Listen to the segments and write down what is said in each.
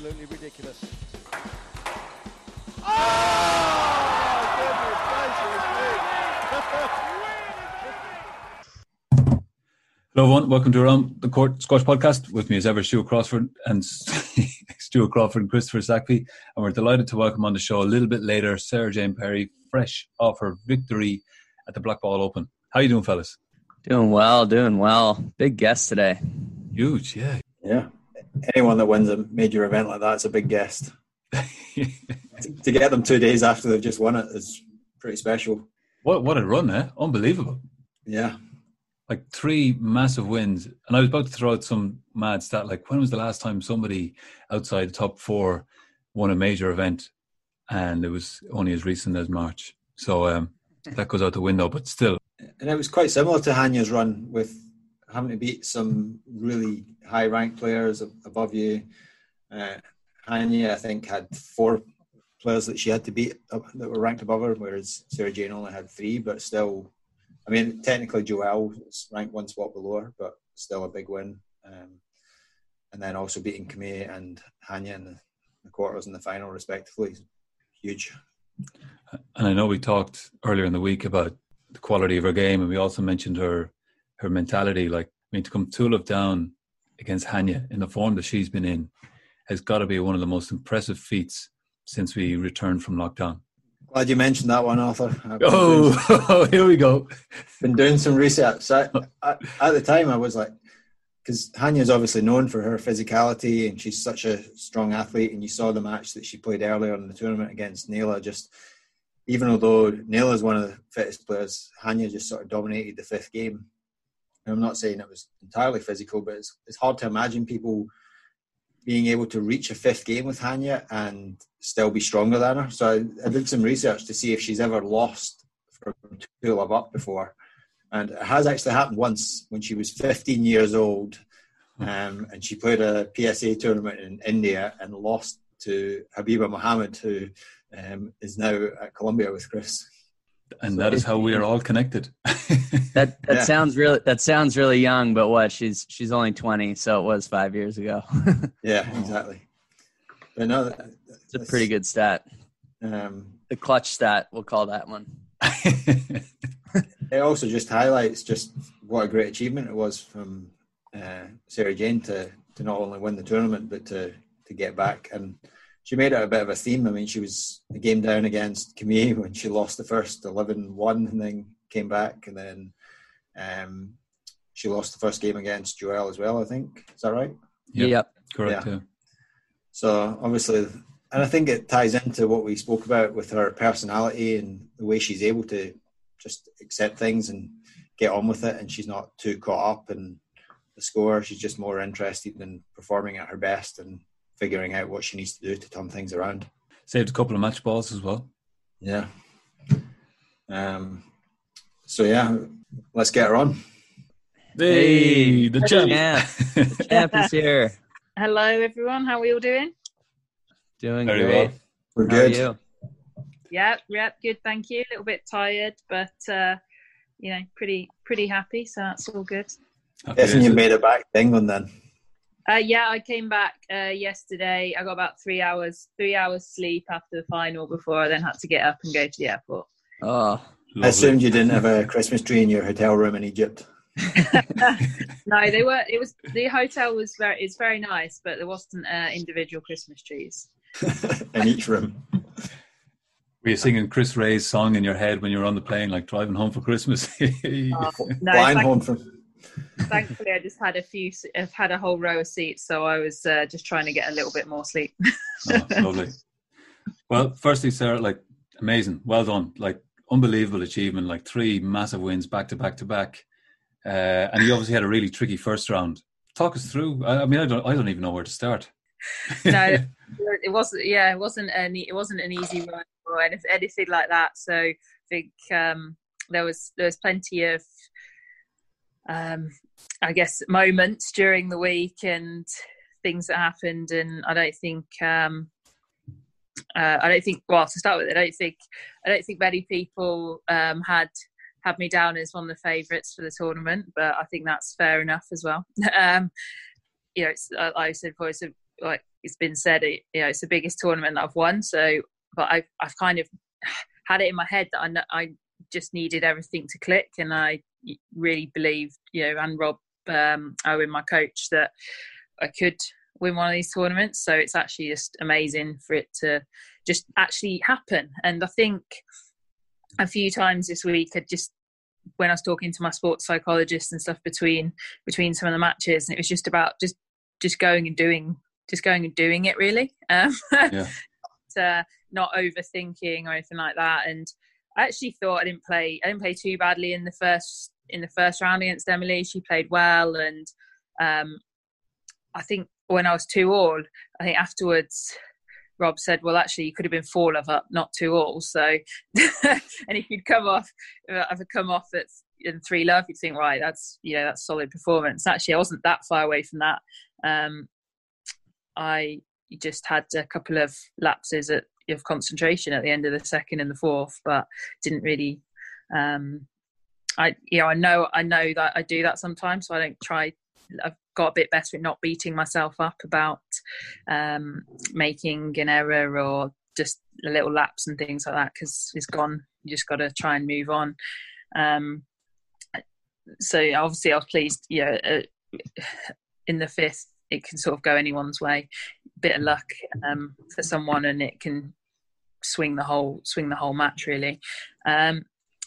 absolutely ridiculous. Oh, Hello, everyone. Welcome to Around the Court Squash Podcast. With me as ever, Stuart Crawford and Stuart Crawford and Christopher Sackby. And we're delighted to welcome on the show a little bit later Sarah Jane Perry, fresh off her victory at the Black Ball Open. How are you doing, fellas? Doing well, doing well. Big guest today. Huge, yeah. Yeah. Anyone that wins a major event like that's a big guest. to, get them two days after they've just won it is pretty special. What what a run, eh? Unbelievable. Yeah. Like three massive wins. And I was about to throw out some mad stat like when was the last time somebody outside the top four won a major event? And it was only as recent as March. So um, that goes out the window, but still. And it was quite similar to Hania's run with having to beat some really high ranked players above you. Uh, Hania, I think, had four players that she had to beat that were ranked above her, whereas Sarah Jane only had three. But still, I mean, technically Joelle is ranked one spot below her, but still a big win. Um, and then also beating Camille and Hania in the, the quarters and the final, respectively, huge. And I know we talked earlier in the week about the quality of her game, and we also mentioned her her mentality. Like, I mean, to come two love down against Hania in the form that she's been in has got to be one of the most impressive feats since we returned from lockdown. Glad you mentioned that one, Arthur. Oh, oh, here we go. Been doing some research. So I, I, at the time, I was like, because Hania is obviously known for her physicality and she's such a strong athlete. And you saw the match that she played earlier in the tournament against Nele. Just even although Nele is one of the fittest players, Hania just sort of dominated the fifth game. I'm not saying it was entirely physical, but it's, it's hard to imagine people being able to reach a fifth game with Hania and still be stronger than her. So I, I did some research to see if she's ever lost from two love up before. And it has actually happened once when she was 15 years old. Um, and she played a PSA tournament in India and lost to Habiba Mohammed, who um, is now at Columbia with Chris and that is how we are all connected. that that yeah. sounds really that sounds really young, but what? She's she's only twenty, so it was five years ago. yeah, exactly. But no, that, it's a pretty good stat. Um, the clutch stat, we'll call that one. it also just highlights just what a great achievement it was from uh, Sarah Jane to to not only win the tournament but to to get back and she made it a bit of a theme. I mean, she was a game down against Camille when she lost the first 11-1 and then came back, and then um, she lost the first game against Joelle as well. I think is that right? Yep, yep. correct. Yeah. yeah. So obviously, and I think it ties into what we spoke about with her personality and the way she's able to just accept things and get on with it, and she's not too caught up in the score. She's just more interested in performing at her best and figuring out what she needs to do to turn things around. Saved a couple of match balls as well. Yeah. Um, so yeah, let's get her on. Hey, the champ. Yeah, the champ is here. Hello, everyone. How are we all doing? Doing Very great. well. We're How good. Are you? Yep, yep, good. Thank you. A little bit tired, but uh, you know, pretty pretty happy. So that's all good. Guessing you made it back to England then. Uh, yeah, I came back uh, yesterday. I got about three hours three hours sleep after the final before I then had to get up and go to the airport. Oh, I assumed you didn't have a Christmas tree in your hotel room in Egypt. no, they were. It was the hotel was very. It's very nice, but there wasn't uh, individual Christmas trees in each room. Were you singing Chris Rea's song in your head when you were on the plane, like driving home for Christmas? oh, no, Flying home from. Thankfully, I just had a few. I've had a whole row of seats, so I was uh, just trying to get a little bit more sleep. oh, lovely. Well, firstly, Sarah, like amazing, well done, like unbelievable achievement, like three massive wins back to back to back, uh, and you obviously had a really tricky first round. Talk us through. I, I mean, I don't, I don't even know where to start. no, it wasn't. Yeah, it wasn't any. It wasn't an easy run or anything, anything like that. So I think um, there was there was plenty of um, I guess, moments during the week and things that happened. And I don't think, um, uh, I don't think. Well, to start with, I don't think, I don't think many people um, had had me down as one of the favourites for the tournament, but I think that's fair enough as well. um, you know, it's, like I said before, it's a, like it's been said, it, you know, it's the biggest tournament that I've won. So, but I've I've kind of had it in my head that I know, I just needed everything to click, and I really believed, you know, and Rob um, Owen, my coach, that I could win one of these tournaments. So it's actually just amazing for it to just actually happen. And I think a few times this week, I just when I was talking to my sports psychologist and stuff between between some of the matches, and it was just about just just going and doing just going and doing it really. Um, yeah. uh, not overthinking or anything like that. And I actually thought I didn't play I didn't play too badly in the first in the first round against Emily. She played well, and um, I think when I was two all, I think afterwards Rob said, "Well, actually, you could have been four love up, not two all." So, and if you'd come off, if I'd come off at in three love, you'd think, right, that's you know that's solid performance. Actually, I wasn't that far away from that. Um, I just had a couple of lapses at, of concentration at the end of the second and the fourth, but didn't really. Um, I you know I know I know that I do that sometimes, so I don't try. I've got a bit better at not beating myself up about um, making an error or just a little lapse and things like that because it's gone. You just got to try and move on. Um, so obviously, I was pleased. Yeah, uh, in the fifth, it can sort of go anyone's way. Bit of luck um, for someone, and it can swing the whole swing the whole match really. Um,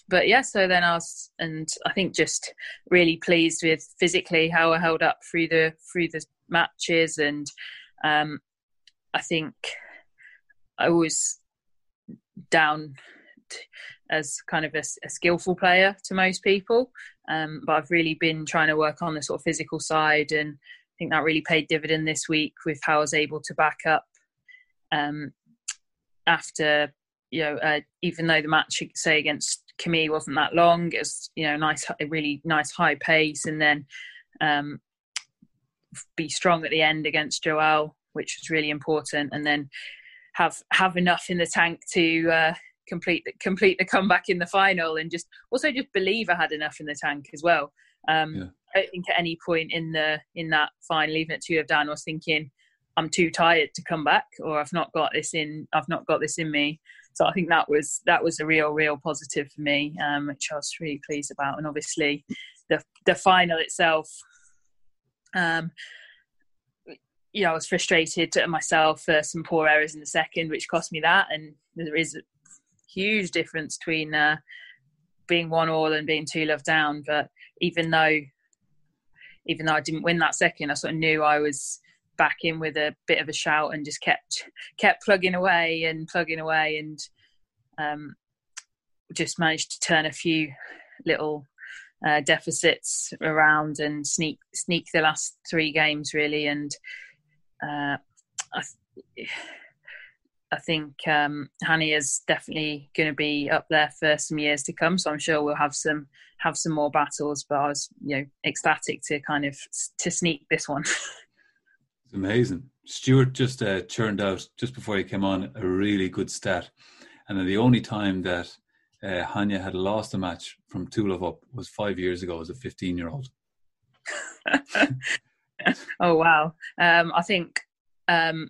but yeah, so then I was, and I think just really pleased with physically how I held up through the through the matches, and um, I think I was down as kind of a, a, skillful player to most people, um, but I've really been trying to work on the sort of physical side, and I think that really paid dividend this week with how I was able to back up um, after you know, uh, even though the match, say against Camille, wasn't that long, it was you know nice, a really nice high pace, and then um, be strong at the end against Joelle, which was really important, and then have have enough in the tank to uh, complete the, complete the comeback in the final, and just also just believe I had enough in the tank as well. Um, yeah. I don't think at any point in the in that final, even at two of down, I was thinking I'm too tired to come back, or I've not got this in. I've not got this in me. So I think that was that was a real, real positive for me, um, which I was really pleased about. And obviously, the the final itself, um, you know, I was frustrated at myself for some poor errors in the second, which cost me that. And there is a huge difference between uh, being one all and being two love down. But even though, even though I didn't win that second, I sort of knew I was back in with a bit of a shout and just kept kept plugging away and plugging away and um, just managed to turn a few little uh, deficits around and sneak sneak the last three games really and uh, I, I think um, Hani is definitely going to be up there for some years to come so I'm sure we'll have some have some more battles but I was you know ecstatic to kind of to sneak this one it's amazing. Stuart just uh, churned out just before he came on a really good stat, and then the only time that uh, Hania had lost a match from two love up was five years ago as a 15 year old. oh wow! Um, I think um,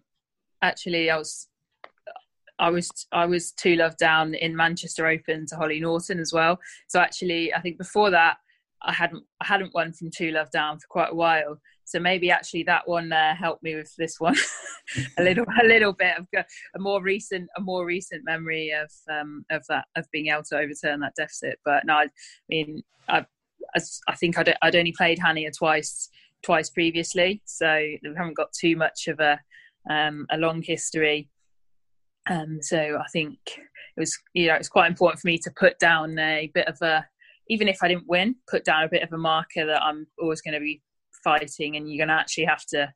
actually I was I was I was two love down in Manchester Open to Hollie Naughton as well. So actually, I think before that I hadn't I hadn't won from two love down for quite a while. So maybe actually that one uh, helped me with this one a little a little bit. of a more recent a more recent memory of um, of that of being able to overturn that deficit. But no, I mean I I think I'd, I'd only played Hania twice twice previously, so we haven't got too much of a um, a long history. Um, so I think it was you know it's quite important for me to put down a bit of a even if I didn't win, put down a bit of a marker that I'm always going to be fighting, and you're going to actually have to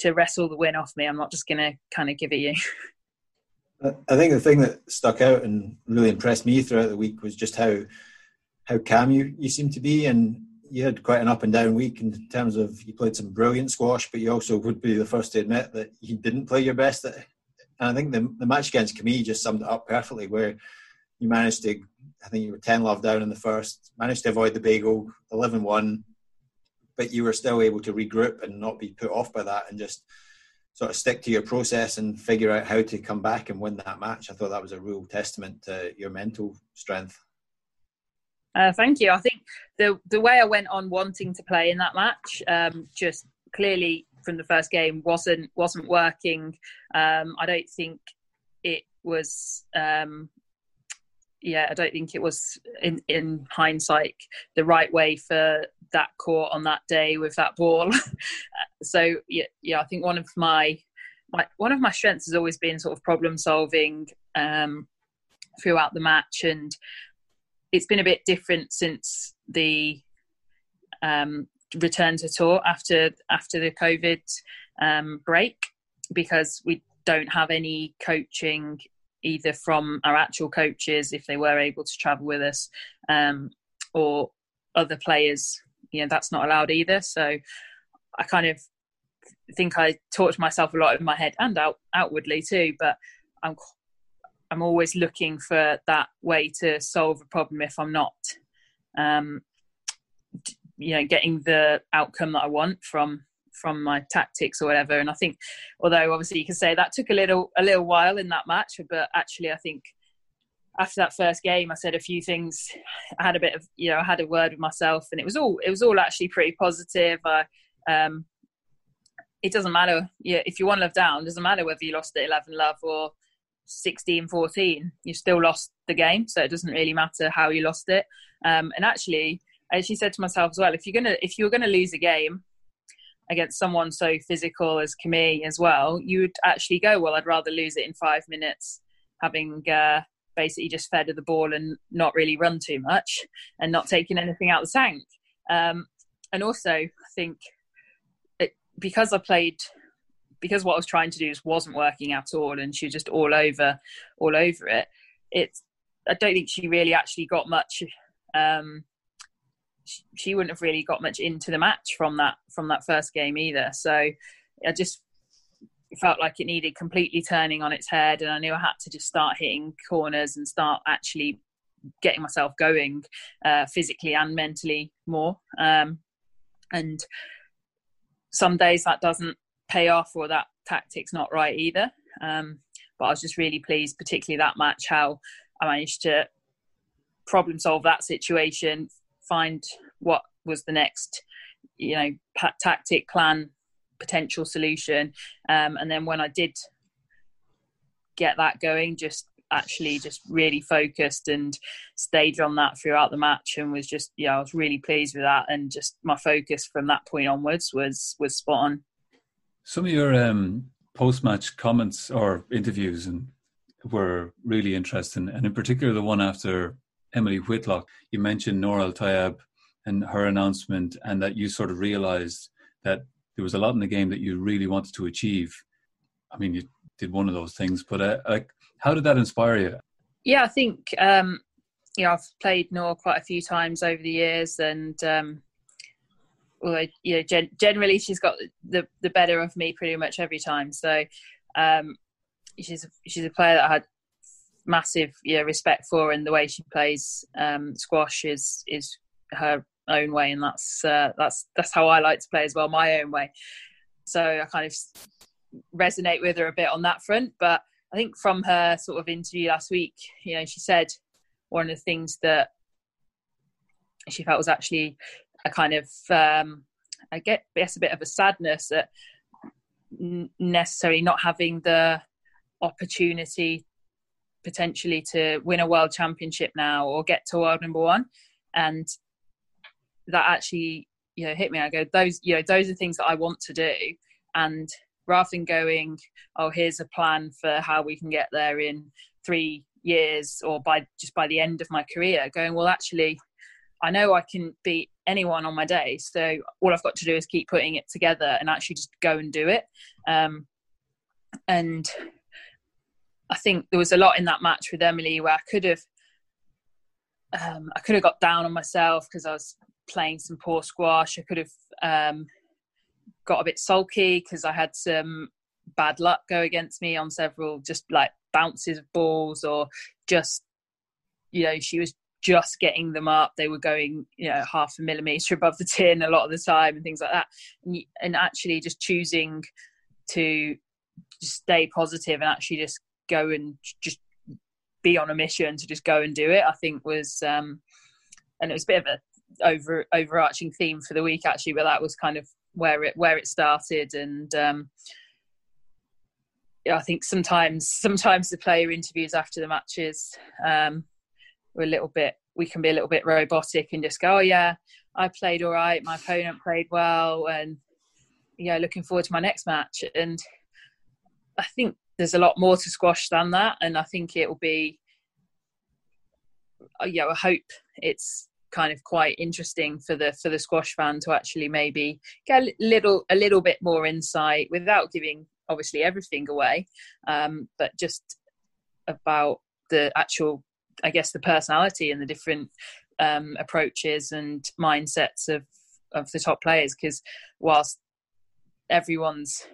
to wrestle the win off me. I'm not just going to kind of give it you. I think the thing that stuck out and really impressed me throughout the week was just how how calm you, you seem to be, and you had quite an up and down week in terms of you played some brilliant squash, but you also would be the first to admit that you didn't play your best. And I think the the match against Camille just summed it up perfectly, where you managed to, I think you were 10 love down in the first, managed to avoid the bagel, 11 1, but you were still able to regroup and not be put off by that and just sort of stick to your process and figure out how to come back and win that match. I thought that was a real testament to your mental strength. Uh, thank you. I think the the way I went on wanting to play in that match, um, just clearly from the first game wasn't wasn't working. Um, I don't think it was. Um, yeah, I don't think it was in in hindsight the right way for that court on that day with that ball. so yeah, yeah, I think one of my my one of my strengths has always been sort of problem solving um, throughout the match, and it's been a bit different since the um, return to tour after after the COVID um, break because we don't have any coaching either from our actual coaches if they were able to travel with us um, or other players. You know that's not allowed either. So I kind of think I talk to myself a lot in my head and out outwardly too. But I'm I'm always looking for that way to solve a problem if I'm not, um, you know, getting the outcome that I want from from my tactics or whatever. And I think, although obviously you can say that took a little a little while in that match, but actually I think after that first game, I said a few things. I had a bit of, you know, I had a word with myself, and it was all it was all actually pretty positive. I, um, it doesn't matter. Yeah, if you want love down, it doesn't matter whether you lost at eleven love or 16 14 you still lost the game so it doesn't really matter how you lost it um, and actually I actually said to myself as well if you're gonna if you're gonna lose a game against someone so physical as Camille as well you would actually go well I'd rather lose it in five minutes having uh, basically just fed the ball and not really run too much and not taking anything out of the tank um, and also I think it, because I played because what I was trying to do just wasn't working at all, and she was just all over, all over it. It's I don't think she really actually got much. Um, she, wouldn't have really got much into the match from that from that first game either. So I just felt like it needed completely turning on its head, and I knew I had to just start hitting corners and start actually getting myself going uh, physically and mentally more. Um, and some days that doesn't pay off or that tactic's not right either. Um, but I was just really pleased, particularly that match, how I managed to problem solve that situation, find what was the next, you know, tactic plan, potential solution, um, and then when I did get that going, just actually just really focused and stayed on that throughout the match and was just yeah I was really pleased with that. And just my focus from that point onwards was was spot on. Some of your um, post-match comments or interviews and were really interesting, and in particular the one after Emily Whitlock. You mentioned Nour El Tayeb and her announcement, and that you sort of realised that there was a lot in the game that you really wanted to achieve. I mean, you did one of those things, but uh, like, how did that inspire you? Yeah, I think um, you know I've played Nour quite a few times over the years, and um, although you know gen- generally she's got the the better of me pretty much every time. So um, she's she's a player that I had massive yeah respect for, and the way she plays um, squash is is her own way, and that's uh, that's that's how I like to play as well, my own way. So I kind of resonate with her a bit on that front. But I think from her sort of interview last week, you know, she said one of the things that she felt was actually a kind of um, I get guess a bit of a sadness at necessarily not having the opportunity potentially to win a world championship now or get to world number one and that actually you know hit me i go those you know those are things that i want to do and rather than going oh here's a plan for how we can get there in three years or by just by the end of my career going well actually I know I can beat anyone on my day. So all I've got to do is keep putting it together and actually just go and do it. Um, and I think there was a lot in that match with Emily where I could have, um, I could have got down on myself because I was playing some poor squash. I could have um, got a bit sulky because I had some bad luck go against me on several just like bounces of balls or just you know she was just getting them up. They were going, you know, half a millimeter above the tin a lot of the time and things like that. And, and actually just choosing to stay positive and actually just go and just be on a mission to just go and do it. I think was um, and it was a bit of a over overarching theme for the week actually, but that was kind of where it where it started and. Um, yeah I think sometimes sometimes the player interviews after the matches um, were a little bit we can be a little bit robotic and just go, oh yeah, I played all right, my opponent played well, and yeah, looking forward to my next match. And I think there's a lot more to squash than that, and I think it will be, uh, yeah, I hope it's kind of quite interesting for the for the squash fan to actually maybe get a little a little bit more insight without giving obviously everything away, um, but just about the actual, I guess, the personality and the different um, approaches and mindsets of of the top players. Because whilst everyone's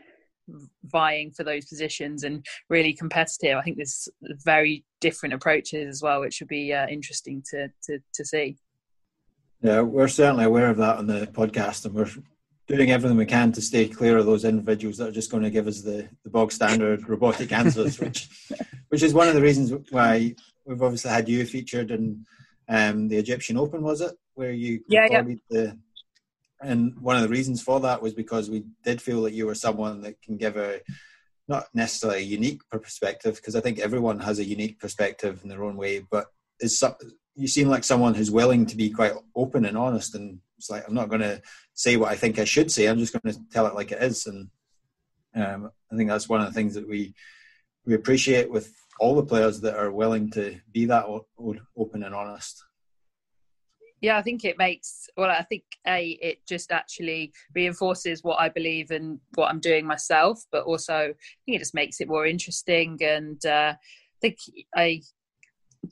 vying for those positions and really competitive, I think there's very different approaches as well, which would be uh, interesting to, to to see. Yeah, we're certainly aware of that on the podcast, and we're doing everything we can to stay clear of those individuals that are just going to give us the, the bog standard robotic answers, which which is one of the reasons why we've obviously had you featured in um, the Egyptian Open, was it? Where you yeah, yeah. the and one of the reasons for that was because we did feel that you were someone that can give a not necessarily a unique perspective because I think everyone has a unique perspective in their own way, but is you seem like someone who's willing to be quite open and honest and it's like I'm not going to say what I think I should say. I'm just going to tell it like it is, and um, I think that's one of the things that we we appreciate with all the players that are willing to be that open and honest. Yeah, I think it makes well. I think a it just actually reinforces what I believe and what I'm doing myself, but also I think it just makes it more interesting. And uh, I think I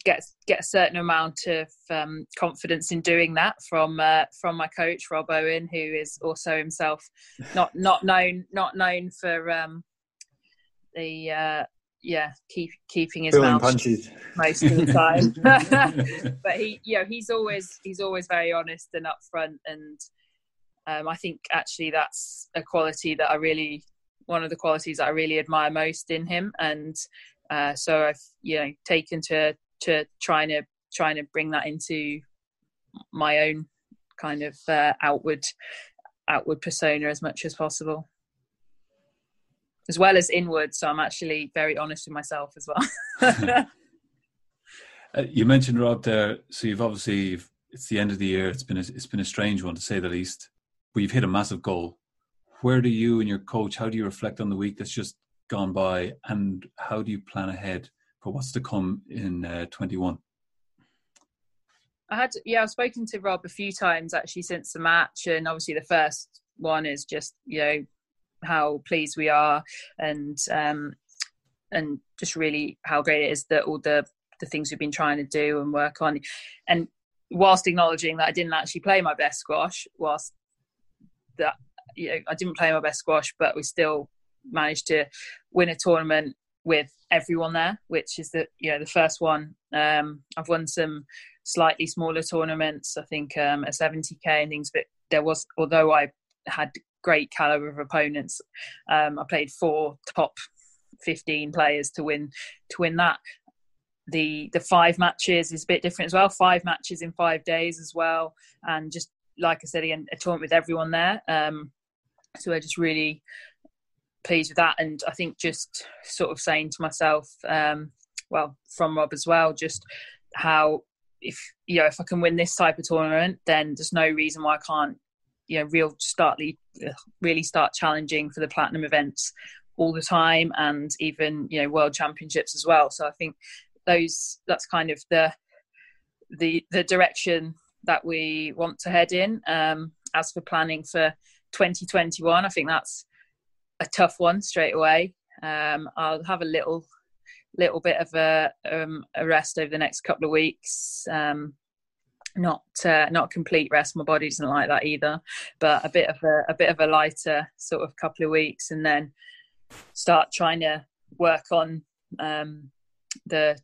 get get a certain amount of um, confidence in doing that from uh, from my coach Rob Owen, who is also himself not not known not known for um, the uh, yeah keep keeping his mouth punches most of the time. but he you know he's always he's always very honest and upfront, and um, I think actually that's a quality that I really one of the qualities that I really admire most in him, and. Uh, so I've you know taken to to trying to trying to bring that into my own kind of uh, outward outward persona as much as possible as well as inward so i'm actually very honest with myself as well. Uh, you mentioned rob there so you've obviously it's the end of the year. It's been a, it's been a strange one to say the least. But you've hit a massive goal. Where do you and your coach how do you reflect on the week that's just gone by? And how do you plan ahead for what's to come in uh, 21? I had, yeah, I've spoken to Rob a few times actually since the match, and obviously the first one is just you know how pleased we are, and um, and just really how great it is that all the the things we've been trying to do and work on, and whilst acknowledging that I didn't actually play my best squash, whilst that you know I didn't play my best squash, but we still managed to win a tournament with everyone there, which is the you know the first one. Um, I've won some slightly smaller tournaments. I think um, a 70k and things, but there was although I had great caliber of opponents, um, I played four top 15 players to win to win that. The the five matches is a bit different as well. Five matches in five days as well, and just like I said again, a tournament with everyone there. Um, so I just really pleased with that. And I think just sort of saying to myself, um, well, from Rob as well, just how if you know if I can win this type of tournament, then there's no reason why I can't, you know, real start really start challenging for the platinum events all the time, and even you know world championships as well. So I think those that's kind of the the the direction that we want to head in. Um, as for planning for 2021, I think that's a tough one straight away. Um, I'll have a little little bit of a, um, a rest over the next couple of weeks. Um, not uh, not complete rest. My body doesn't like that either, but a bit of a, a bit of a lighter sort of couple of weeks, and then start trying to work on um, the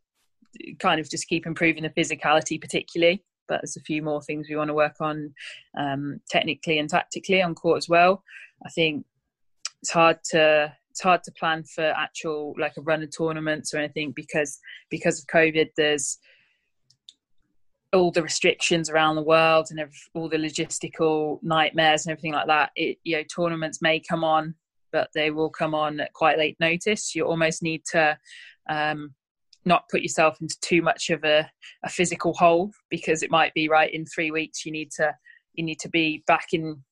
kind of just keep improving the physicality, particularly. But there's a few more things we want to work on um, technically and tactically on court as well. I think it's hard to it's hard to plan for actual like a run of tournaments or anything because because of COVID. There's all the restrictions around the world and all the logistical nightmares and everything like that. It, you know, tournaments may come on, but they will come on at quite late notice. You almost need to um, not put yourself into too much of a, a physical hole because it might be right in three weeks you need to you need to be back in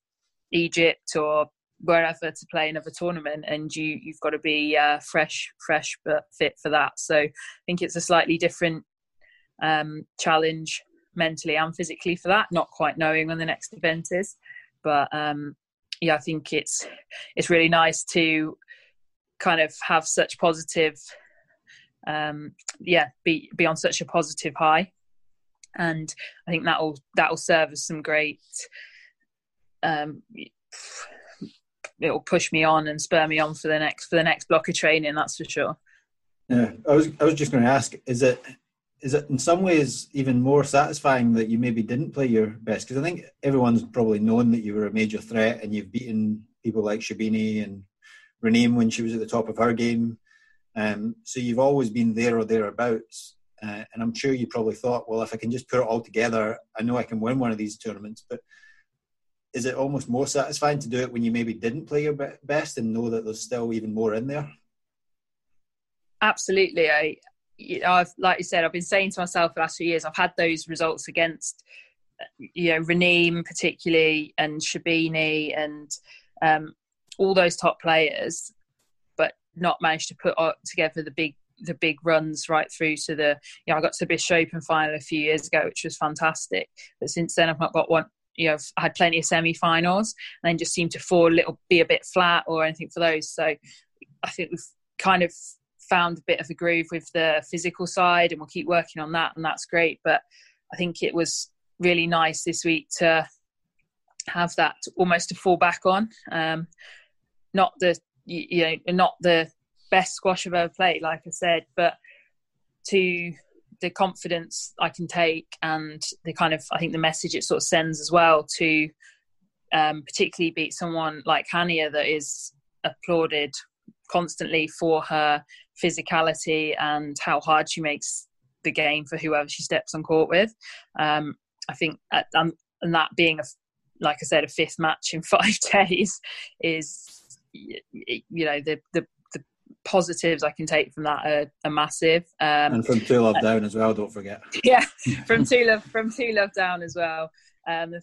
Egypt or wherever to play another tournament and you you've got to be uh, fresh fresh but fit for that so i think it's a slightly different um, challenge mentally and physically for that. Not quite knowing when the next event is, but um, yeah, I think it's it's really nice to kind of have such positive, um, yeah, be be on such a positive high, and I think that will that will serve as some great. Um, it will push me on and spur me on for the next for the next block of training. That's for sure. Yeah, I was I was just going to ask: Is it is it in some ways even more satisfying that you maybe didn't play your best? Because I think everyone's probably known that you were a major threat and you've beaten people like Sherbini and Raneem when she was at the top of her game. Um, so you've always been there or thereabouts. Uh, and I'm sure you probably thought, well, if I can just put it all together, I know I can win one of these tournaments. But is it almost more satisfying to do it when you maybe didn't play your best and know that there's still even more in there? Absolutely. I you know, I've like you said, I've been saying to myself the last few years, I've had those results against you know Raneem particularly and Sherbini and um, all those top players, but not managed to put together the big the big runs right through to the you know I got to the British Open final a few years ago, which was fantastic. But since then, I've not got one. You know, I've had plenty of semi-finals, and then just seemed to fall a little, be a bit flat or anything for those. So I think we've kind of found a bit of a groove with the physical side and we'll keep working on that and that's great. But i think it was really nice this week to have that almost to fall back on. Um, not the you know not the best squash i've ever played like i said but to the confidence i can take and the kind of i think the message it sort of sends as well to um, particularly beat someone like hania that is applauded constantly for her physicality and how hard she makes the game for whoever she steps on court with. Um, I think, at, um, and that being a, like I said, a fifth match in five days is, you know, the the, the positives I can take from that are, are massive. Um, and from two love uh, down as well. Don't forget. Yeah, from two love from two love down as well. Um, the,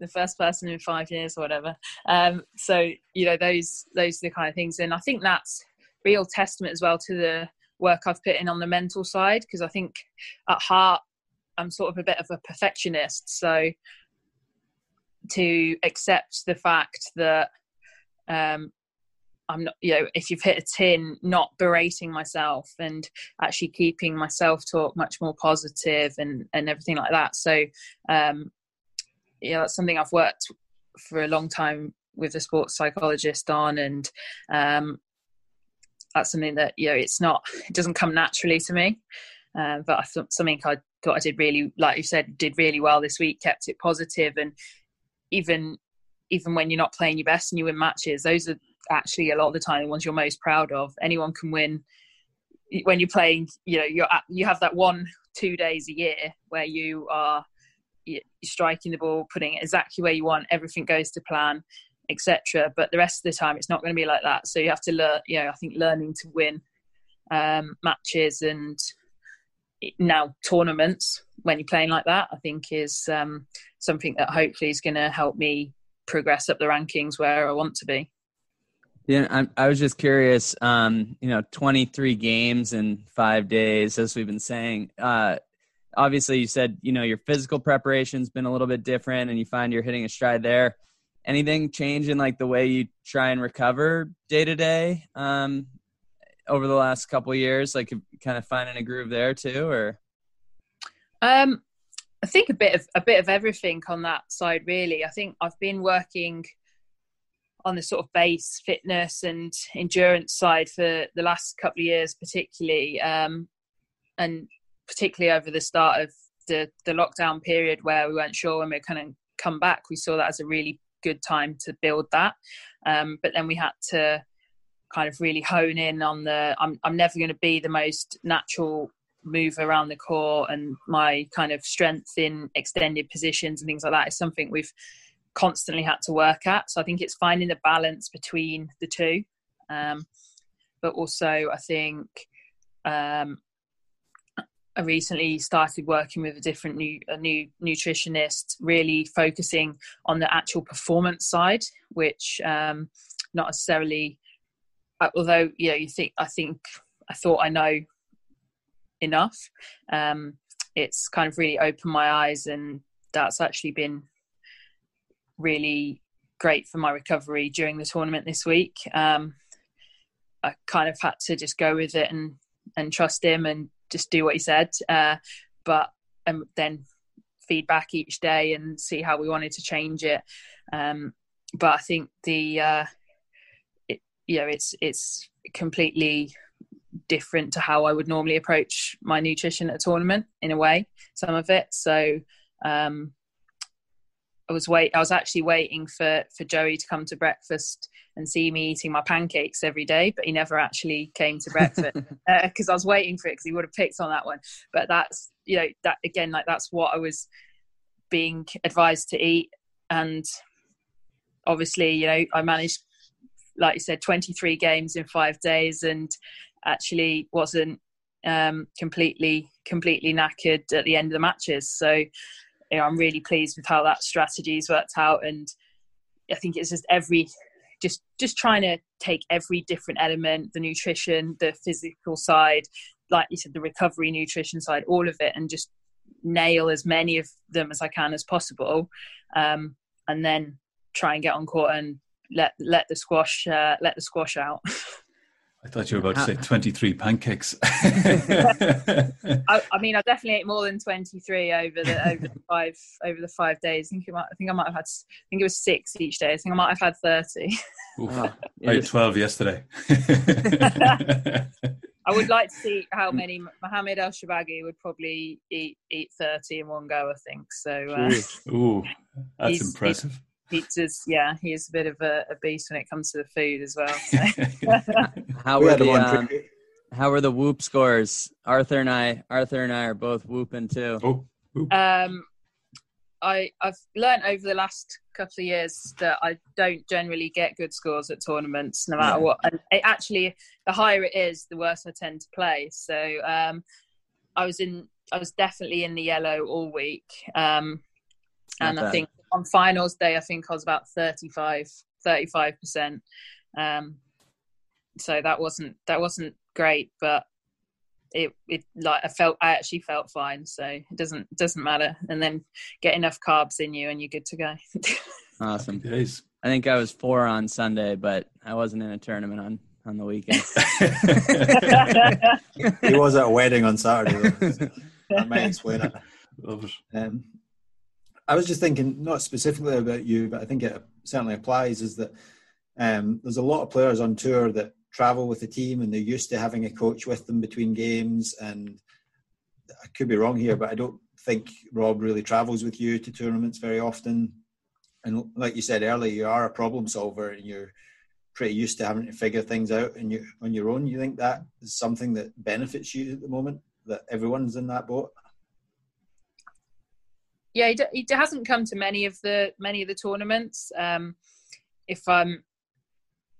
the first person in five years or whatever. Um, so you know those those are the kind of things, and I think that's real testament as well to the work I've put in on the mental side because I think at heart I'm sort of a bit of a perfectionist. So to accept the fact that um, I'm not, you know, if you've hit a tin, not berating myself and actually keeping my self talk much more positive and, and everything like that. So, um, know, that's something I've worked for a long time with a sports psychologist on. And um, that's something that you know it's not it doesn't come naturally to me. Uh, but i thought something i thought i did really like you said did really well this week kept it positive. And even even when you're not playing your best and you win matches those are actually a lot of the time the ones you're most proud of. Anyone can win. When you're playing you know you're at, you have that one two days a year where you are striking the ball putting it exactly where you want everything goes to plan etc. But the rest of the time, it's not going to be like that. So you have to learn. You know, I think learning to win um, matches and now tournaments when you're playing like that, I think is um, something that hopefully is going to help me progress up the rankings where I want to be. Yeah, I, I was just curious. Um, you know, 23 games in five days, as we've been saying. Uh, obviously, you said you know your physical preparation's been a little bit different, and you find you're hitting a stride there anything change in like the way you try and recover day to day um, over the last couple years? Like kind of finding a groove there too or? Um i think a bit of a bit of everything on that side really. I think i've been working on the sort of base fitness and endurance side for the last couple of years particularly um, and particularly over the start of the the lockdown period where we weren't sure when we are going to come back we saw that as a really good time to build that. Um, but then we had to kind of really hone in on the. I'm I'm never going to be the most natural move around the court, and my kind of strength in extended positions and things like that is something we've constantly had to work at. So I think it's finding the balance between the two. Um, but also, I think um, I recently started working with a different new a new nutritionist, really focusing on the actual performance side, which um, not necessarily. Uh, although you know, you think I think I thought I know enough. Um, it's kind of really opened my eyes, and that's actually been really great for my recovery during the tournament this week. Um, I kind of had to just go with it and and trust him and just do what he said. Uh, but and then feedback each day and see how we wanted to change it. Um, but I think the uh, it, you know it's it's completely different to how I would normally approach my nutrition at a tournament in a way. Some of it, so um, I was wait. I was actually waiting for for Joey to come to breakfast and see me eating my pancakes every day, but he never actually came to breakfast because uh, I was waiting for it because he would have picked on that one. But that's you know that again, like that's what I was being advised to eat, and obviously, you know, I managed, like you said, 23 games in five days, and actually wasn't um, completely completely knackered at the end of the matches. So you know, I'm really pleased with how that strategy's worked out, and I think it's just every just just trying to take every different element, the nutrition, the physical side, like you said, the recovery nutrition side, all of it, and just nail as many of them as I can as possible, um, and then try and get on court and let let the squash uh, let the squash out. I thought you were about to uh, say 23 pancakes. I, I, mean, I definitely ate more than 23 over the over the five over the five days. I think it might, I think I might have had. I think it was six each day. I think I might have had 30. Oh, I had 12 yesterday. I would like to see how mm. many Mohammed El Shorbagy would probably eat eat 30 in one go. I think so. Uh, Ooh, that's impressive pizzas. Yeah, he's a bit of a, a, beast when it comes to the food as well. So. how were the um, how were the whoop scores? Arthur and I, Arthur and I are both whooping too. Oh, um, I I've learned over the last couple of years that I don't generally get good scores at tournaments, no matter yeah. what. And it actually, the higher it is, the worse I tend to play. So um, I was in, I was definitely in the yellow all week, um, and I think on finals day, I think I was about 35, 35%. Um, so that wasn't, that wasn't great, but it, it like I felt, I actually felt fine. So it doesn't, doesn't matter. And then get enough carbs in you and you're good to go. awesome. I think I was four on Sunday, but I wasn't in a tournament on, on the weekend. he was at a wedding on Saturday. that may explain it. Um, I was just thinking, not specifically about you, but I think it certainly applies. Is that um, there's a lot of players on tour that travel with the team and they're used to having a coach with them between games. And I could be wrong here, but I don't think Rob really travels with you to tournaments very often. And like you said earlier, you are a problem solver and you're pretty used to having to figure things out and you on your own. You think that is something that benefits you at the moment? That everyone's in that boat? Yeah, he, d- he hasn't come to many of the many of the tournaments. Um, if I'm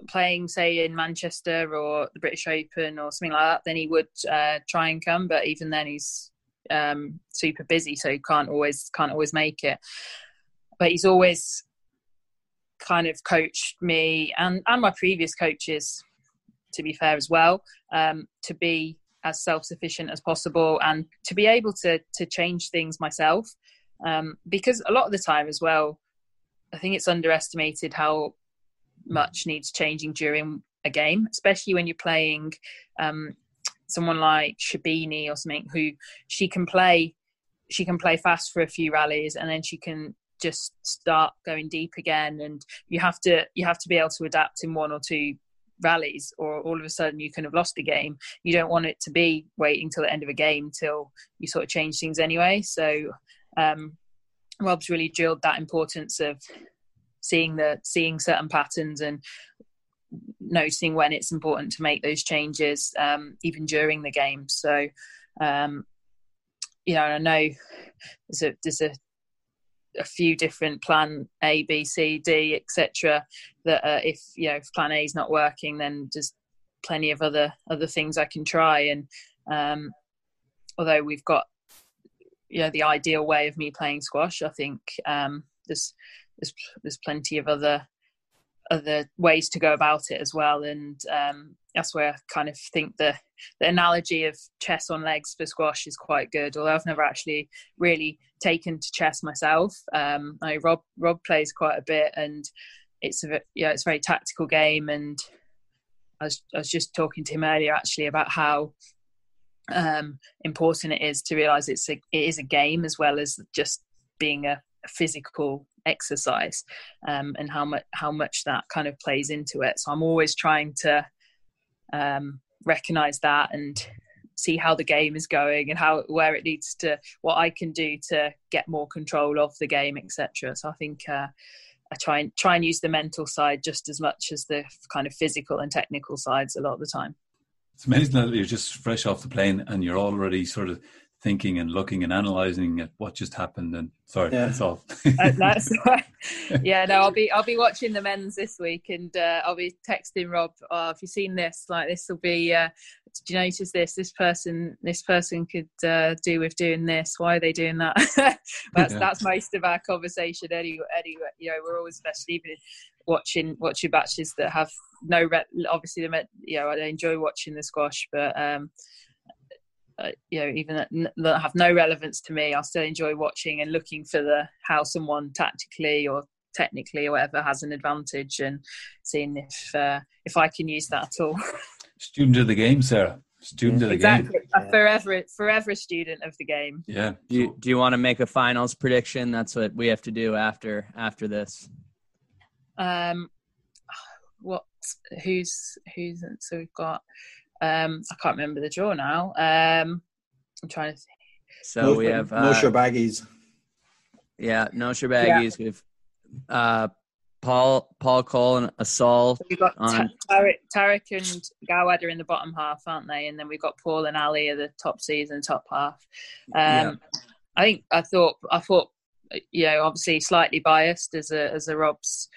playing, say, in Manchester or the British Open or something like that, then he would uh, try and come. But even then, he's um, super busy, so he can't always can't always make it. But he's always kind of coached me and and my previous coaches, to be fair as well, um, to be as self sufficient as possible and to be able to to change things myself um, because a lot of the time as well, I think it's underestimated how much needs changing during a game, especially when you're playing um, someone like Sherbini or something who she can play she can play fast for a few rallies and then she can just start going deep again. And you have to you have to be able to adapt in one or two rallies or all of a sudden you can have lost the game. You don't want it to be waiting till the end of a game till you sort of change things anyway. So um, Rob's really drilled that importance of seeing the seeing certain patterns and noticing when it's important to make those changes, um, even during the game. So, um, you know, I know there's a there's a a few different plan A, B, C, D, etc. That uh, if you know if plan A is not working, then there's plenty of other other things I can try. And um, although we've got you know the ideal way of me playing squash, I think um, there's there's there's plenty of other other ways to go about it as well. And um, that's where I kind of think the the analogy of chess on legs for squash is quite good. Although I've never actually really taken to chess myself. Um, I Rob Rob plays quite a bit, and it's a yeah, it's a very tactical game. And I was I was just talking to him earlier actually about how um, important it is to realize it's a it is a game as well as just being a, physical exercise, um, and how much how much that kind of plays into it. So I'm always trying to um, recognize that and see how the game is going and how where it needs to what I can do to get more control of the game, etc. So I think uh, I try and try and use the mental side just as much as the kind of physical and technical sides a lot of the time. It's amazing that you're just fresh off the plane and you're already sort of thinking and looking and analyzing at what just happened. And sorry, yeah. that's all. uh, that's yeah, no, I'll be I'll be watching the men's this week, and uh, I'll be texting Rob. Oh, have you seen this? Like this will be. Uh, did you notice this? This person, this person could uh, do with doing this. Why are they doing that? that's yeah. that's most of our conversation. Anyway, anyway, you know, we're always especially even watching watching matches that have no. Re- obviously, the you know, I enjoy watching the squash, but um, uh, you know even that, that have no relevance to me i still enjoy watching and looking for the how someone tactically or technically or whatever has an advantage and seeing if uh, if i can use that at all student of the game sarah student of the exactly. game exactly forever forever student of the game yeah do you, do you want to make a finals prediction that's what we have to do after after this um what who's who's so we've got um, I can't remember the draw now. Um, I'm trying to think. So no, we have uh, no sure baggies. Yeah, no Shorbagys. Yeah. We've uh, Paul Paul Coll and Asal. So we've got on... Tarek, Tarek and Gawad are in the bottom half, aren't they? And then we've got Paul and Ali are the top season, top half. Um, yeah. I think I thought I thought you know obviously slightly biased as a as a Rob's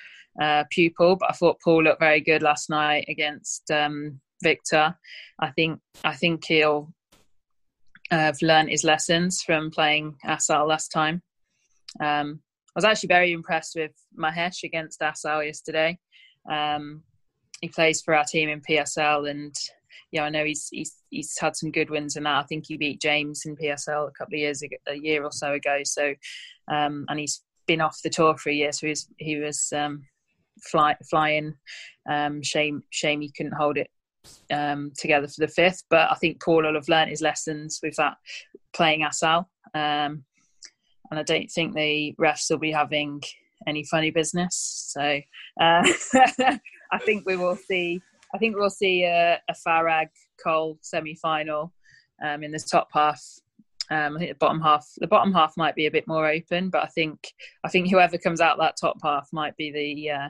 uh, pupil, but I thought Paul looked very good last night against um, Victor. I think I think he'll uh, have learned his lessons from playing Asal last time. Um, was actually very impressed with Mahesh against Asal yesterday. Um, he plays for our team in PSL, and yeah, I know he's he's he's had some good wins in that. I think he beat James in PSL a couple of years ago, a year or so ago. So, um, and he's been off the tour for a year, so he's, he was um, fly, flying. Um, shame shame he couldn't hold it um, together for the fifth. But I think Paul will have learned his lessons with that playing Asal. Um, and I don't think the refs will be having any funny business. So uh, I think we will see. I think we'll see a, a Farag Coll semi final um, in the top half. Um, I think the bottom half, the bottom half might be a bit more open, but I think I think whoever comes out that top half might be the uh,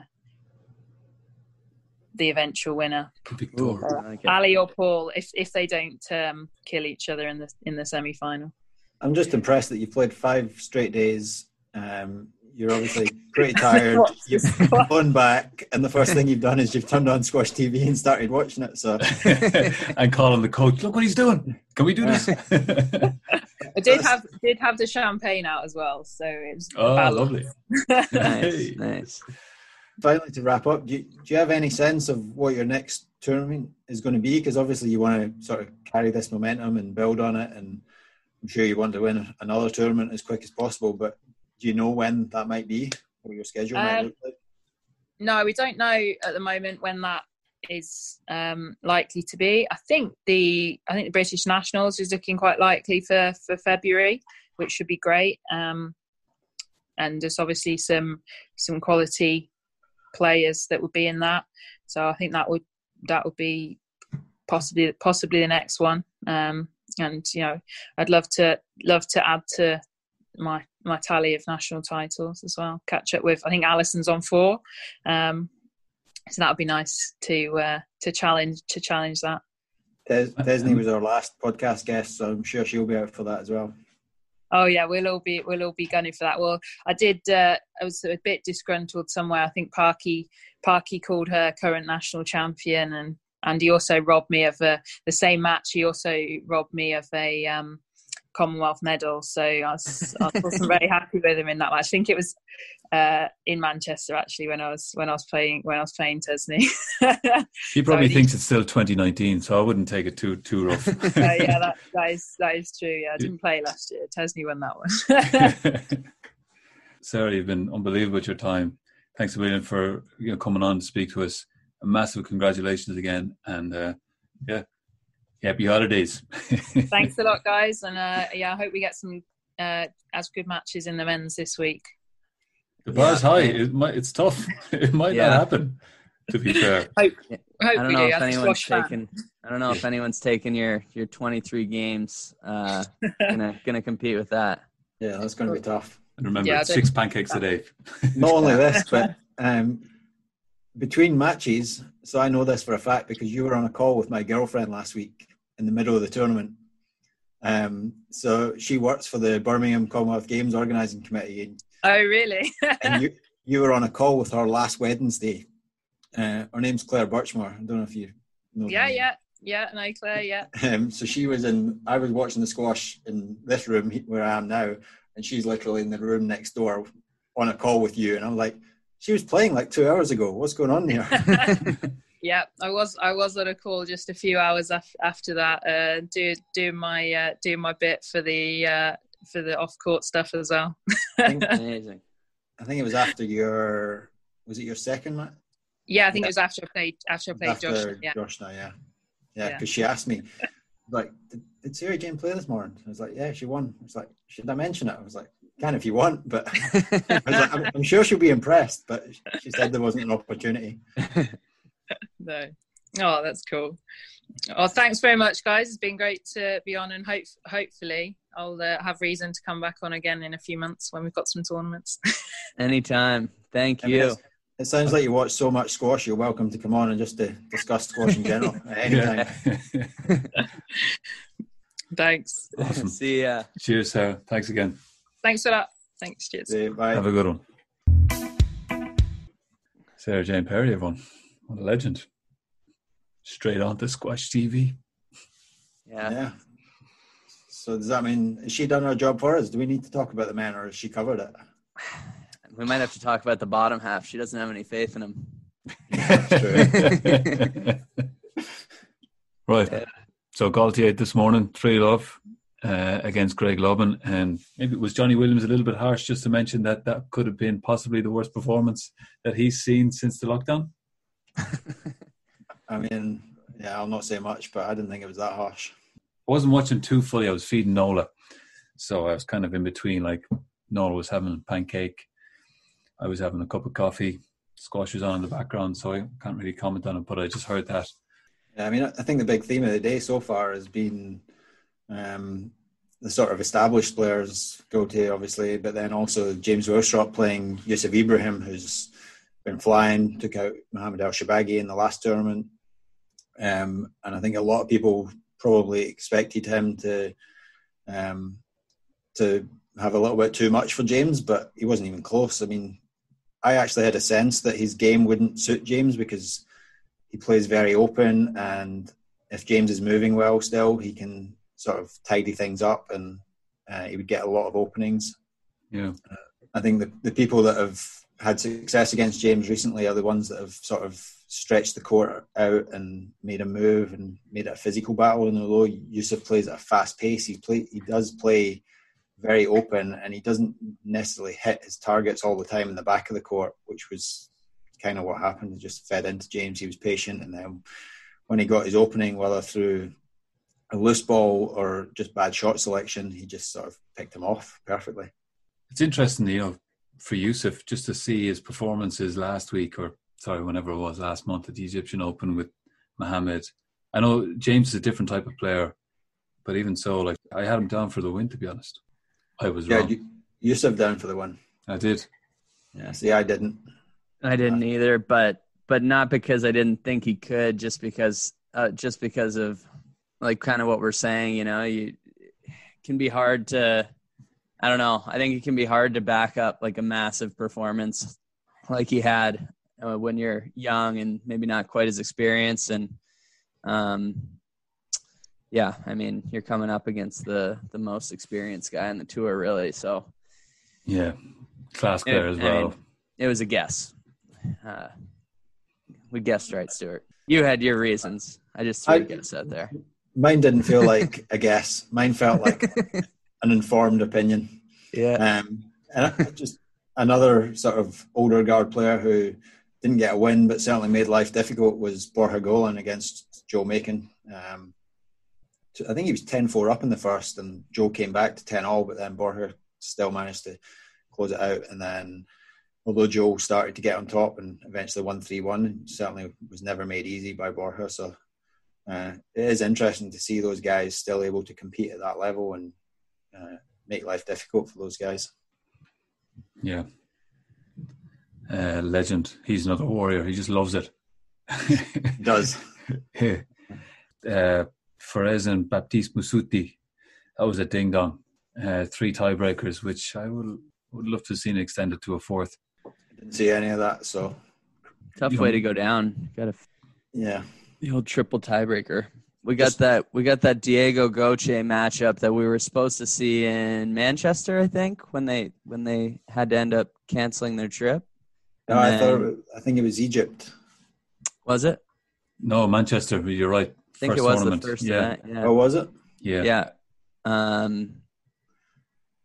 the eventual winner. Ooh, Ali or Paul, if if they don't um, kill each other in the in the semi final. I'm just impressed that you played five straight days. Um, you're obviously pretty tired. you've gone back, and the first thing you've done is you've turned on Squash TV and started watching it. So, and calling the coach, look what he's doing. Can we do this? I did have did have the champagne out as well, so it was oh lovely. nice, nice finally, to wrap up, do you, do you have any sense of what your next tournament is going to be? Because obviously, you want to sort of carry this momentum and build on it, and I'm sure you want to win another tournament as quick as possible. But do you know when that might be, or your schedule um, might look like? No, we don't know at the moment when that is um, likely to be. I think the I think the British Nationals is looking quite likely for for February, which should be great. Um, and there's obviously some some quality players that would be in that. So I think that would that would be possibly possibly the next one. Um, and you know, I'd love to love to add to my my tally of national titles as well. Catch up with I think Alison's on four. Um, so that would be nice to uh, to challenge to challenge that. Tes- Tesni was our last podcast guest, so I'm sure she'll be out for that as well. Oh yeah, we'll all be we'll all be gunning for that. Well, I did. Uh, I was a bit disgruntled somewhere. I think Parky Parky called her current national champion, and and he also robbed me of a, the same match. He also robbed me of a um, Commonwealth medal. So I, was, I wasn't very happy with him in that match. I think it was uh, in Manchester actually when I was when I was playing when I was playing Tesni. he probably so thinks it's still 2019, so I wouldn't take it too too rough. uh, yeah, that, that is that is true. Yeah, I didn't play last year. Tesni won that one. Sarah, you've been unbelievable with your time. Thanks a million for you know coming on to speak to us. A massive congratulations again, and uh, yeah, happy holidays. Thanks a lot, guys, and uh, yeah, I hope we get some uh, as good matches in the men's this week. The bar's yeah. high. It might, it's tough. It might yeah. not happen. To be fair, hope, hope I don't know if anyone's taken. I don't know if anyone's taken your your 23 games. Uh, gonna gonna compete with that. Yeah, that's gonna be tough. And remember, yeah, six pancakes a day. Not only this, but um, between matches. So I know this for a fact because you were on a call with my girlfriend last week in the middle of the tournament. Um, so she works for the Birmingham Commonwealth Games organising committee. Oh, really? and you you were on a call with her last Wednesday. Uh, her name's Claire Birchmore. I don't know if you know. Yeah, yeah, yeah. No, Claire. Yeah. Um, so she was in. I was watching the squash in this room where I am now, and she's literally in the room next door on a call with you. And I'm like, she was playing like two hours ago. What's going on here? yeah, I was I was on a call just a few hours af- after that, uh, do do my uh, do my bit for the uh, for the off court stuff as well. Amazing. I think it was after your was it your second match? Yeah, I think yeah. it was after I played after I played after Josh. Yeah. Josh yeah, yeah, because yeah. she asked me like, did, did Sarah Jane play this morning? I was like, yeah, she won. I was like, should I mention it? I was like, can if you want, but I'm, I'm, sure she'll be impressed. But she said there wasn't an opportunity. no. Oh, that's cool. Well, thanks very much, guys. It's been great to be on, and hope hopefully I'll uh, have reason to come back on again in a few months when we've got some tournaments. Anytime. Thank you. It sounds like you watch so much squash. You're welcome to come on and just to discuss squash in general anytime. Thanks. Awesome. See ya. Cheers, Sarah. Thanks again. Thanks for that. Thanks. Cheers. See you. Bye. Have a good one. Sarah Jane Perry, everyone. What a legend. Straight on to Squash TV. Yeah. Yeah. So does that mean has she done her job for us? Do we need to talk about the man, or has she covered it? We might have to talk about the bottom half. She doesn't have any faith in him. That's true. Right. Yeah. So Gaultier this morning, three love uh, against Greg Lobban, and maybe it was Johnny Williams a little bit harsh just to mention that that could have been possibly the worst performance that he's seen since the lockdown. I mean, yeah, I'll not say much, but I didn't think it was that harsh. I wasn't watching too fully. I was feeding Nola, so I was kind of in between. Like Nola was having a pancake, I was having a cup of coffee. Squash was on in the background, so I can't really comment on it. But I just heard that. Yeah, I mean, I think the big theme of the day so far has been um, the sort of established players, Gaultier obviously, but then also James Willstrop playing Yusuf Ibrahim, who's been flying, took out Mohamed El Shorbagy in the last tournament. Um, and I think a lot of people probably expected him to um, to have a little bit too much for James, but he wasn't even close. I mean, I actually had a sense that his game wouldn't suit James because he plays very open, and if James is moving well still, he can sort of tidy things up, and uh, he would get a lot of openings. Yeah, uh, I think the the people that have had success against James recently are the ones that have sort of stretched the court out and made a move and made it a physical battle. And although Yusuf plays at a fast pace, he play he does play very open and he doesn't necessarily hit his targets all the time in the back of the court, which was kind of what happened. He just fed into James. He was patient, and then when he got his opening, whether through a loose ball or just bad shot selection, he just sort of picked him off perfectly. It's interesting, you know, for Yusuf just to see his performances last week or sorry, whenever it was last month at the Egyptian Open with Mohammed. I know James is a different type of player, but even so, like I had him down for the win. To be honest, I was right. yeah, wrong. Yusuf down for the win. I did. Yeah, see, I didn't. I didn't either, but but not because I didn't think he could, just because uh, just because of like kind of what we're saying. You know, you can be hard to. I don't know. I think it can be hard to back up like a massive performance like he had uh, when you're young and maybe not quite as experienced and um yeah i mean you're coming up against the the most experienced guy on the tour really so Yeah, class player as I well. mean, it was a guess uh we guessed right stuart you had your reasons i just threw a I- guess out there Mine didn't feel like a guess. Mine felt like an informed opinion. yeah Um, and just another sort of older guard player who didn't get a win, but certainly made life difficult was Borja Golan against Joe Makin. Um, I think he was 10-4 up in the first, and Joe came back to 10 all, but then Borja still managed to close it out. And then, although Joe started to get on top and eventually won 3-1, certainly was never made easy by Borja. So uh, it is interesting to see those guys still able to compete at that level and uh, make life difficult for those guys. Yeah. Uh, legend. He's another warrior. He just loves it. He does. uh, Fares and Baptiste Masotti. That was a ding dong. Uh, three tiebreakers, which I would would love to have seen extended to a fourth. Didn't see any of that. So tough way to go down got a yeah, The old triple tiebreaker. We got that. We got that Diego Goche matchup that we were supposed to see in Manchester. I think when they when they had to end up canceling their trip. no, And I then- thought I think it was Egypt. was it? No, Manchester. You're right. I think First it was tournament. the first Yeah. event. Yeah. Or was it? Yeah. yeah. Um.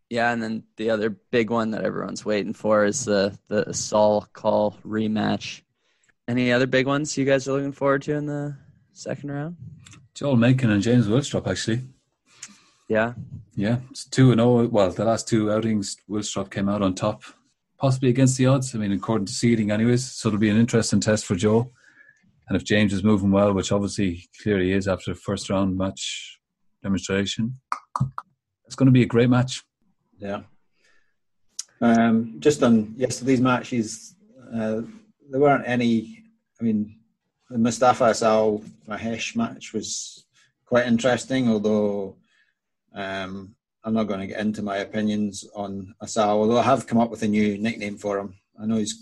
Yeah, and then the other big one that everyone's waiting for is the the Asal Coll rematch. Any other big ones you guys are looking forward to in the second round? Joel Makin and James Willstrop actually. Yeah. Yeah, it's two and zero. Well, the last two outings, Willstrop came out on top, possibly against the odds. I mean, according to seeding, anyways. So it'll be an interesting test for Joel. And if James is moving well, which obviously he clearly is after the first round match demonstration, it's going to be a great match. Yeah. Um, just on yesterday's matches, uh, there weren't any. I mean, the Mustafa Asal Mahesh match was quite interesting, although um, I'm not going to get into my opinions on Asal. Although I have come up with a new nickname for him. I know he's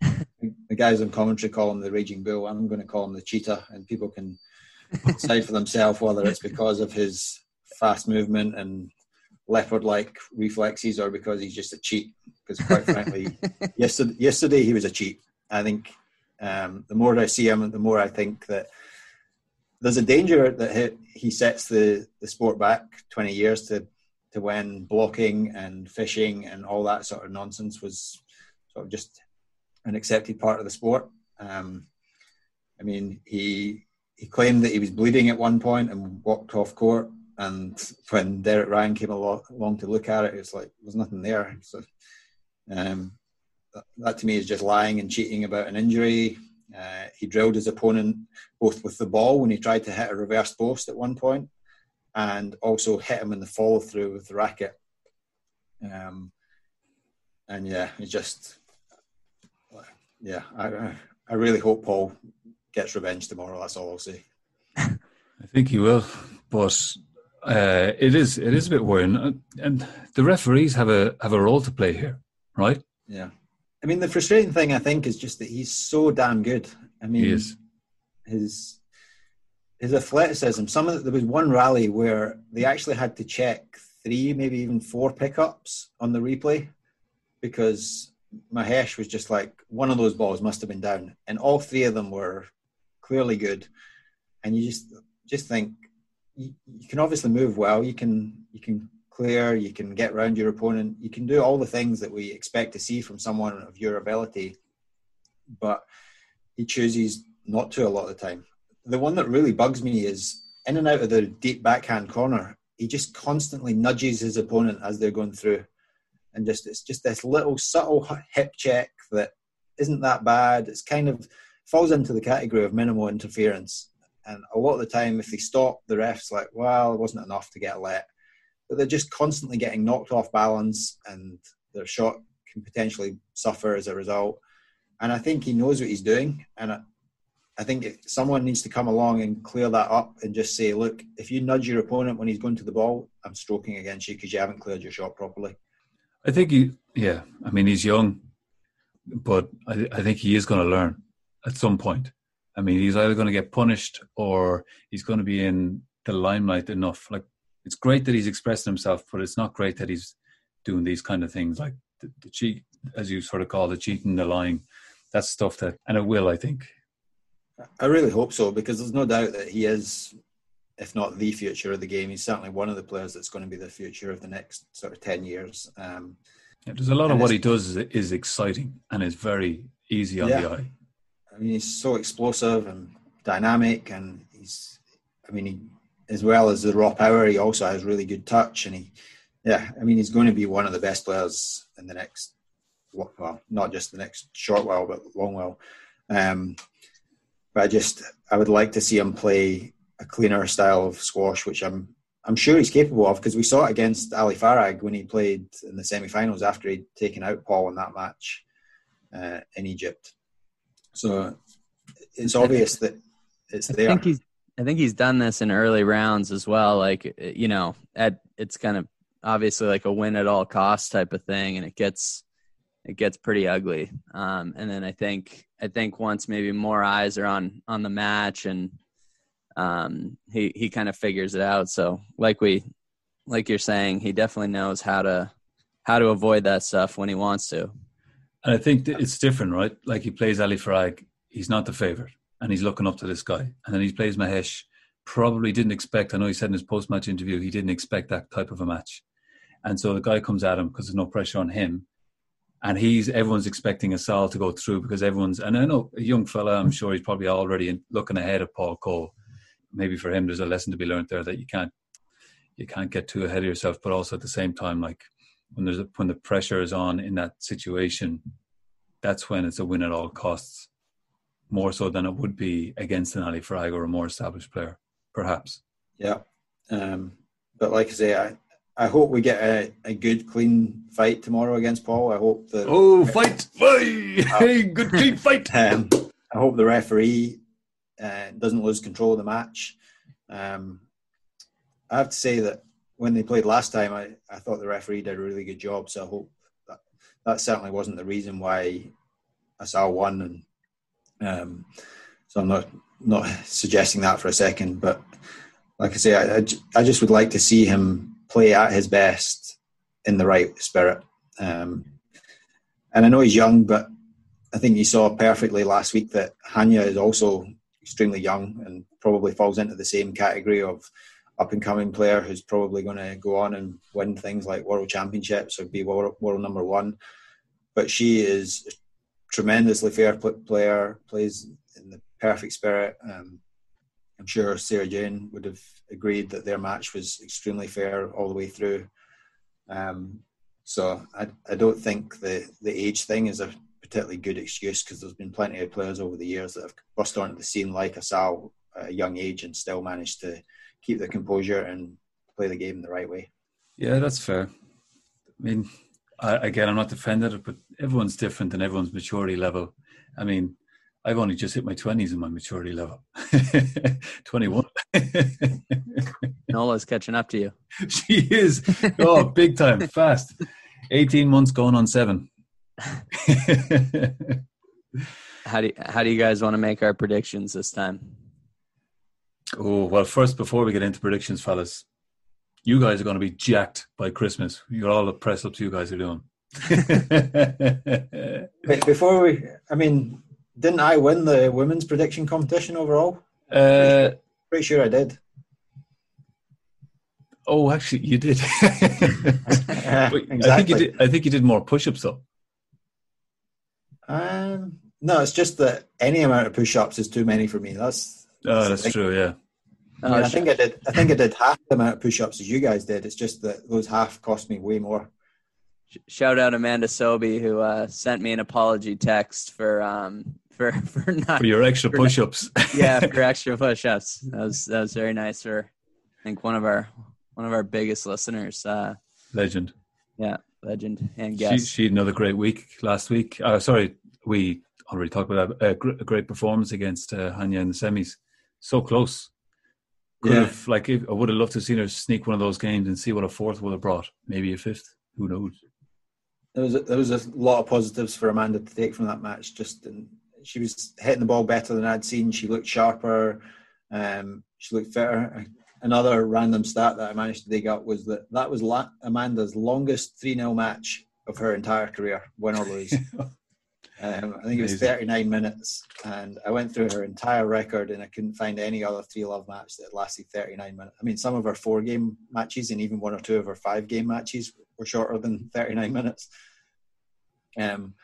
the guys on commentary call him the Raging Bull. I'm going to call him the Cheetah, and people can decide for themselves whether it's because of his fast movement and leopard-like reflexes or because he's just a cheat. Because quite frankly, yesterday, yesterday he was a cheat. I think um, the more I see him, the more I think that there's a danger that he, sets the, the sport back 20 years to, to when blocking and fishing and all that sort of nonsense was sort of just an accepted part of the sport. Um, I mean, he he claimed that he was bleeding at one point and walked off court. And when Derek Ryan came along, to look at it, it was like there's nothing there. So um, that, to me is just lying and cheating about an injury. Uh, he drilled his opponent both with the ball when he tried to hit a reverse post at one point, and also hit him in the follow through with the racket. Um, and yeah, it just yeah, I I really hope Paul gets revenge tomorrow. That's all I'll say. I think he will, but uh, it is it is a bit worrying, and the referees have a have a role to play here, right? Yeah. I mean, the frustrating thing I think is just that he's so damn good. I mean, his his athleticism. Some of the, there was one rally where they actually had to check three, maybe even four pickups on the replay because Mahesh was just like one of those balls must have been down, and all three of them were clearly good. And you just just think you, you can obviously move well. You can you can clear. You can get around your opponent. You can do all the things that we expect to see from someone of your ability, but he chooses not to a lot of the time. The one that really bugs me is in and out of the deep backhand corner. He just constantly nudges his opponent as they're going through, and just it's just this little subtle hip check that isn't that bad. It's kind of falls into the category of minimal interference. And a lot of the time, if they stop, the ref's like, well, it wasn't enough to get let. But they're just constantly getting knocked off balance, and their shot can potentially suffer as a result. and I think he knows what he's doing. And I, I think someone needs to come along and clear that up and just say, look, if you nudge your opponent when he's going to the ball, I'm stroking against you because you haven't cleared your shot properly. I think he, yeah. I mean, he's young, but I, I think he is going to learn at some point. I mean, he's either going to get punished or he's going to be in the limelight enough. Like, it's great that he's expressing himself, but it's not great that he's doing these kind of things like the, the cheat, as you sort of call the cheating, the lying. That's stuff that, and it will, I think. I really hope so because there's no doubt that he is, if not the future of the game, he's certainly one of the players that's going to be the future of the next sort of 10 years. Um, yeah, there's a lot of what he does is, is exciting and is very easy on Yeah. the eye. I mean, he's so explosive and dynamic, and he's, I mean, he, as well as the raw power, he also has really good touch, and he, yeah, I mean, he's going to be one of the best players in the next, well, not just the next short while, but long while. Um, but I just, I would like to see him play a cleaner style of squash, which I'm, I'm sure he's capable of because we saw it against Ali Farag when he played in the semi-finals after he'd taken out Paul in that match uh, in Egypt. So it's obvious that it's I there. think he's I think he's done this in early rounds as well. Like you know, at it's kind of obviously like a win at all costs type of thing, and it gets it gets pretty ugly. Um, and then I think I think once maybe more eyes are on on the match, and um, he he kind of figures it out. So like we like you're saying, he definitely knows how to how to avoid that stuff when he wants to. And I think it's different, right? Like he plays Ali Farag, he's not the favorite, and he's looking up to this guy. And then he plays Mahesh, probably didn't expect. I know he said in his post-match interview he didn't expect that type of a match, and so the guy comes at him because there's no pressure on him, and he's everyone's expecting Asal to go through because everyone's. And I know a young fella, I'm sure he's probably already looking ahead of Paul Coll. Maybe for him, there's a lesson to be learned there that you can't you can't get too ahead of yourself, but also at the same time, like when there's a, when the pressure is on in that situation, that's when it's a win at all costs, more so than it would be against an Ali Farag or a more established player, perhaps. Yeah. Um, but like I say, I, I hope we get a, a good, clean fight tomorrow against Paul. I hope that. Oh, fight! Hey, good clean fight! Um, I hope the referee uh, doesn't lose control of the match. Um, I have to say that when they played last time, I, I thought the referee did a really good job. So I hope that that certainly wasn't the reason why Asal won. And um, so I'm not not suggesting that for a second, but like I say, I, I, I just would like to see him play at his best in the right spirit. Um, and I know he's young, but I think you saw perfectly last week that Hania is also extremely young and probably falls into the same category of up and coming player who's probably going to go on and win things like world championships or be world, world number one. But she is tremendously fair player, plays in the perfect spirit. Um, I'm sure Sarah Jane would have agreed that their match was extremely fair all the way through. Um, so I, I don't think the, the age thing is a particularly good excuse because there's been plenty of players over the years that have burst onto the scene like Asal at a young age and still managed to keep their composure and play the game the right way. Yeah, that's fair. I mean, I, again, I'm not defending it, but everyone's different and everyone's maturity level. I mean, I've only just hit my 20s in my maturity level. 21. Nola's catching up to you. she is. Oh, big time, fast. 18 months going on seven. How do you, how do you guys want to make our predictions this time? oh, well, first, before we get into predictions, fellas, you guys are going to be jacked by Christmas. You're all the press ups you guys are doing. Wait, before we, I mean, didn't I win the women's prediction competition overall? uh, Pretty sure I did. oh, actually, you did. Wait, I think you exactly. did. I think you did more push-ups though. Um, no, it's just that any amount of push-ups is too many for me. That's. Oh, that's true. Yeah. I, mean, Uh, I think I did. I think I did half the amount of push-ups as you guys did. It's just that those half cost me way more. Shout out Amanda Sobhy who uh, sent me an apology text for um for for not For your extra For- push-ups. yeah for extra push-ups. That was that was very nice for I think one of our one of our biggest listeners. Uh, Legend. yeah, legend and She, guest. she had another great week last week. Uh, sorry, we already talked about that. A, a great performance against uh, Hania in the semis. So close. Could Yeah. have like if, I would have loved to have seen her sneak one of those games and see what a fourth would have brought. Maybe a fifth. Who knows? There was a, there was a lot of positives for Amanda to take from that match. Just in, she was hitting the ball better than I'd seen. She looked sharper. Um, she looked fitter. Another random stat that I managed to dig up was that that was La- Amanda's longest three 0 match of her entire career, win or lose. Um, I think it was Amazing. 39 minutes, and I went through her entire record, and I couldn't find any other three love match that lasted 39 minutes. I mean, some of her four game matches, and even one or two of her five game matches, were shorter than 39 minutes. Um,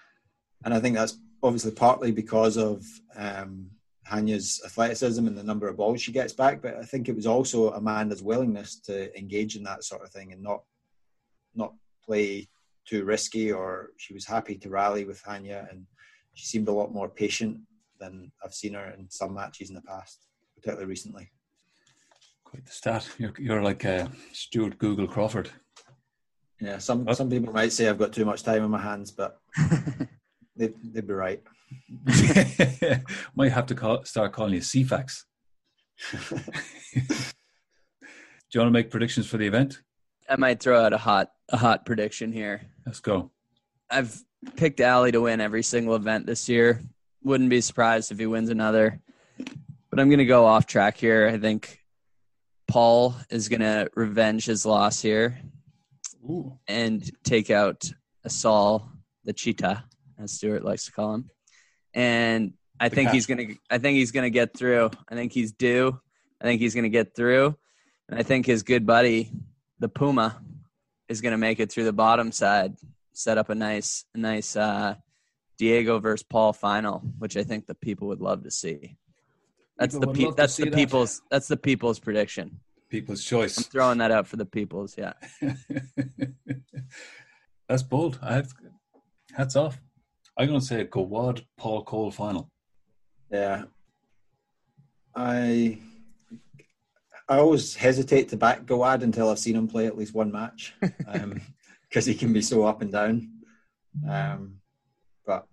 and I think that's obviously partly because of um, Hania's athleticism and the number of balls she gets back, but I think it was also Amanda's willingness to engage in that sort of thing and not not play too risky, or she was happy to rally with Hania, and she seemed a lot more patient than I've seen her in some matches in the past, particularly recently. Quite the stat. You're, you're like uh, Stuart Google Crawford. Yeah, some Oh. some people might say I've got too much time on my hands, but they'd, they'd be right. Might have to call, start calling you CFAX. Do you want to make predictions for the event? I might throw out a hot a hot prediction here. Let's go. I've picked Ali to win every single event this year. Wouldn't be surprised if he wins another. But I'm going to go off track here. I think Paul is going to revenge his loss here Ooh. and take out Asal, the cheetah, as Stuart likes to call him. And I The think cat. he's going to I think he's going to get through. I think he's due. I think he's going to get through. And I think his good buddy, the Puma, is going to make it through the bottom side, set up a nice, a nice uh, Diego versus Paul final, which I think the people would love to see. That's People the pe- that's see the that. people's that's the people's prediction. People's choice. I'm throwing that out for the people's. Yeah, That's bold. I have, hats off. I'm going to say a Gawad Paul Coll final. Yeah. I I always hesitate to back Gawad until I've seen him play at least one match because he can be so up and down. Um, but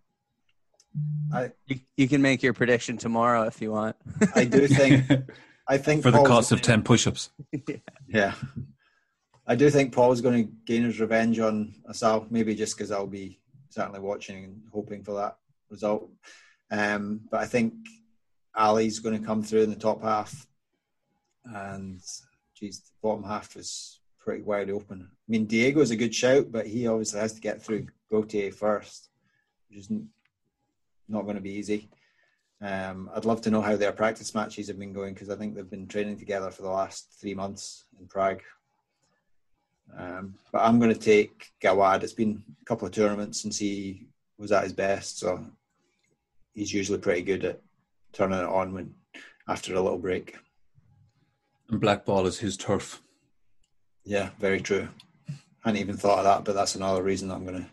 I you, you can make your prediction tomorrow if you want. I do think I think for the cost of gonna- 10 push ups. Yeah, I do think Paul's going to gain his revenge on Asal. Maybe just because I'll be certainly watching and hoping for that result. Um, but I think Ali's going to come through in the top half, and geez, the bottom half is pretty wide open. I mean, Diego's a good shout, but he obviously has to get through Gaultier first, which is not going to be easy. Um, I'd love to know how their practice matches have been going because I think they've been training together for the last three months in Prague. Um, but I'm going to take Gawad. It's been a couple of tournaments since he was at his best, so he's usually pretty good at turning it on when after a little break. And Black Ball is his turf. Yeah, very true. I hadn't even thought of that, but that's another reason I'm going to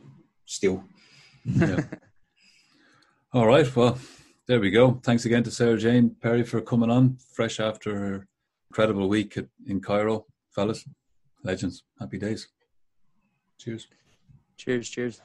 steal. Yeah. All right. Well, there we go. Thanks again to Sarah Jane Perry for coming on, fresh after her incredible week at, in Cairo. Fellas, legends. Happy days. Cheers. cheers, cheers.